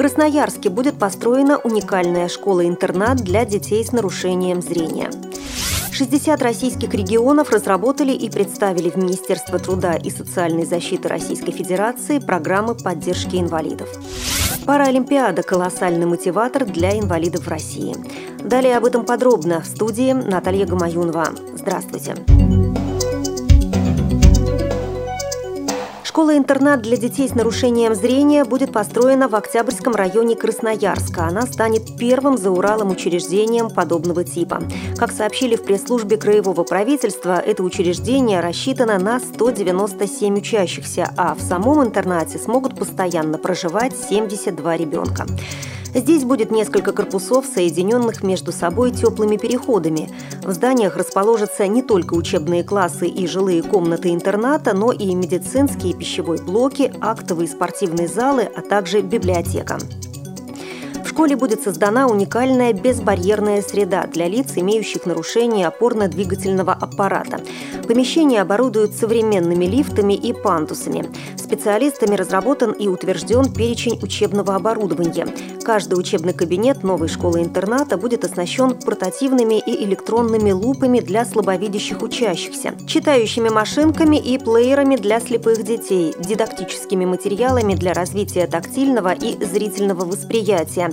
Красноярске будет построена уникальная школа-интернат для детей с нарушением зрения. 60 российских регионов разработали и представили в Министерство труда и социальной защиты Российской Федерации программы поддержки инвалидов. Паралимпиада – колоссальный мотиватор для инвалидов в России. Далее об этом подробно в студии Наталья Гамаюнова. Здравствуйте. Здравствуйте. Школа-интернат для детей с нарушением зрения будет построена в Октябрьском районе Красноярска. Она станет первым за Уралом учреждением подобного типа. Как сообщили в пресс-службе Краевого правительства, это учреждение рассчитано на 197 учащихся, а в самом интернате смогут постоянно проживать 72 ребенка. Здесь будет несколько корпусов, соединенных между собой теплыми переходами. В зданиях расположатся не только учебные классы и жилые комнаты интерната, но и медицинские пищевой блоки, актовые спортивные залы, а также библиотека школе будет создана уникальная безбарьерная среда для лиц, имеющих нарушение опорно-двигательного аппарата. Помещение оборудуют современными лифтами и пандусами. Специалистами разработан и утвержден перечень учебного оборудования. Каждый учебный кабинет новой школы-интерната будет оснащен портативными и электронными лупами для слабовидящих учащихся, читающими машинками и плеерами для слепых детей, дидактическими материалами для развития тактильного и зрительного восприятия,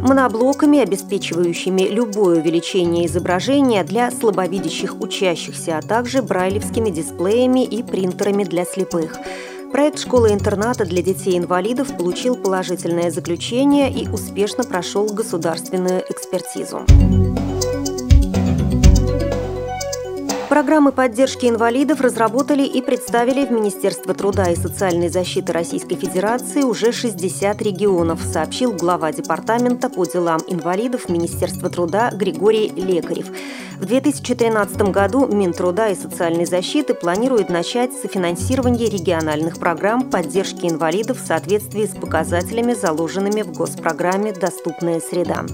моноблоками, обеспечивающими любое увеличение изображения для слабовидящих учащихся, а также брайлевскими дисплеями и принтерами для слепых. Проект школы-интерната для детей-инвалидов получил положительное заключение и успешно прошел государственную экспертизу. Программы поддержки инвалидов разработали и представили в Министерство труда и социальной защиты Российской Федерации уже 60 регионов, сообщил глава департамента по делам инвалидов Министерства труда Григорий Лекарев. В 2013 году Минтруда и социальной защиты планирует начать софинансирование региональных программ поддержки инвалидов в соответствии с показателями, заложенными в госпрограмме «Доступная среда».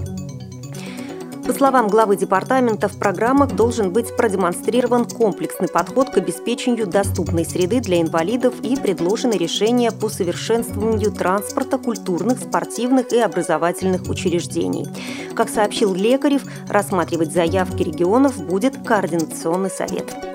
По словам главы департамента, в программах должен быть продемонстрирован комплексный подход к обеспечению доступной среды для инвалидов и предложены решения по совершенствованию транспорта, культурных, спортивных и образовательных учреждений. Как сообщил Лекарев, рассматривать заявки регионов будет Координационный совет.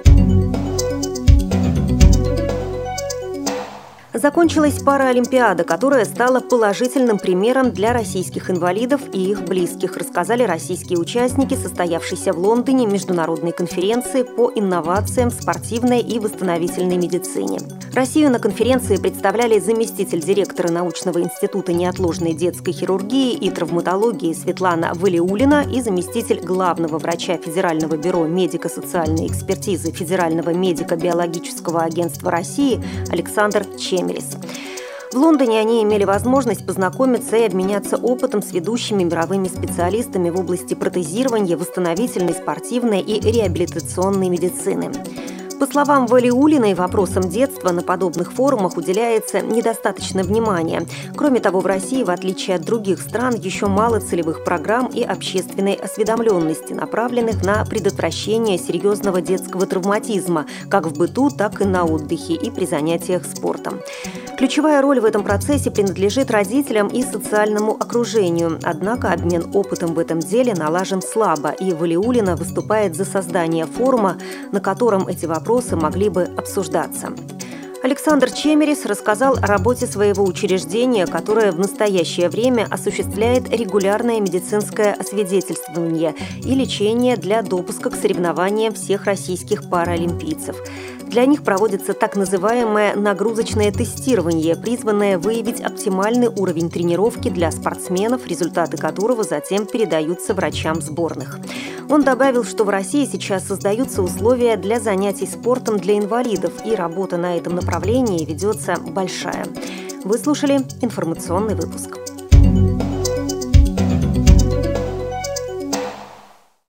Закончилась Паралимпиада, которая стала положительным примером для российских инвалидов и их близких, рассказали российские участники, состоявшейся в Лондоне международной конференции по инновациям в спортивной и восстановительной медицине. Россию на конференции представляли заместитель директора научного института неотложной детской хирургии и травматологии Светлана Валиулина и заместитель главного врача Федерального бюро медико-социальной экспертизы Федерального медико-биологического агентства России Александр Чемерис. В Лондоне они имели возможность познакомиться и обменяться опытом с ведущими мировыми специалистами в области протезирования, восстановительной, спортивной и реабилитационной медицины. По словам Валиулиной, вопросам детства на подобных форумах уделяется недостаточно внимания. Кроме того, в России, в отличие от других стран, еще мало целевых программ и общественной осведомленности, направленных на предотвращение серьезного детского травматизма, как в быту, так и на отдыхе и при занятиях спортом. Ключевая роль в этом процессе принадлежит родителям и социальному окружению. Однако обмен опытом в этом деле налажен слабо, и Валиулина выступает за создание форума, на котором эти вопросы могли бы обсуждаться. Александр Чемерис рассказал о работе своего учреждения, которое в настоящее время осуществляет регулярное медицинское освидетельствование и лечение для допуска к соревнованиям всех российских паралимпийцев – для них проводится так называемое нагрузочное тестирование, призванное выявить оптимальный уровень тренировки для спортсменов, результаты которого затем передаются врачам сборных. Он добавил, что в России сейчас создаются условия для занятий спортом для инвалидов, и работа на этом направлении ведется большая. Вы слушали информационный выпуск.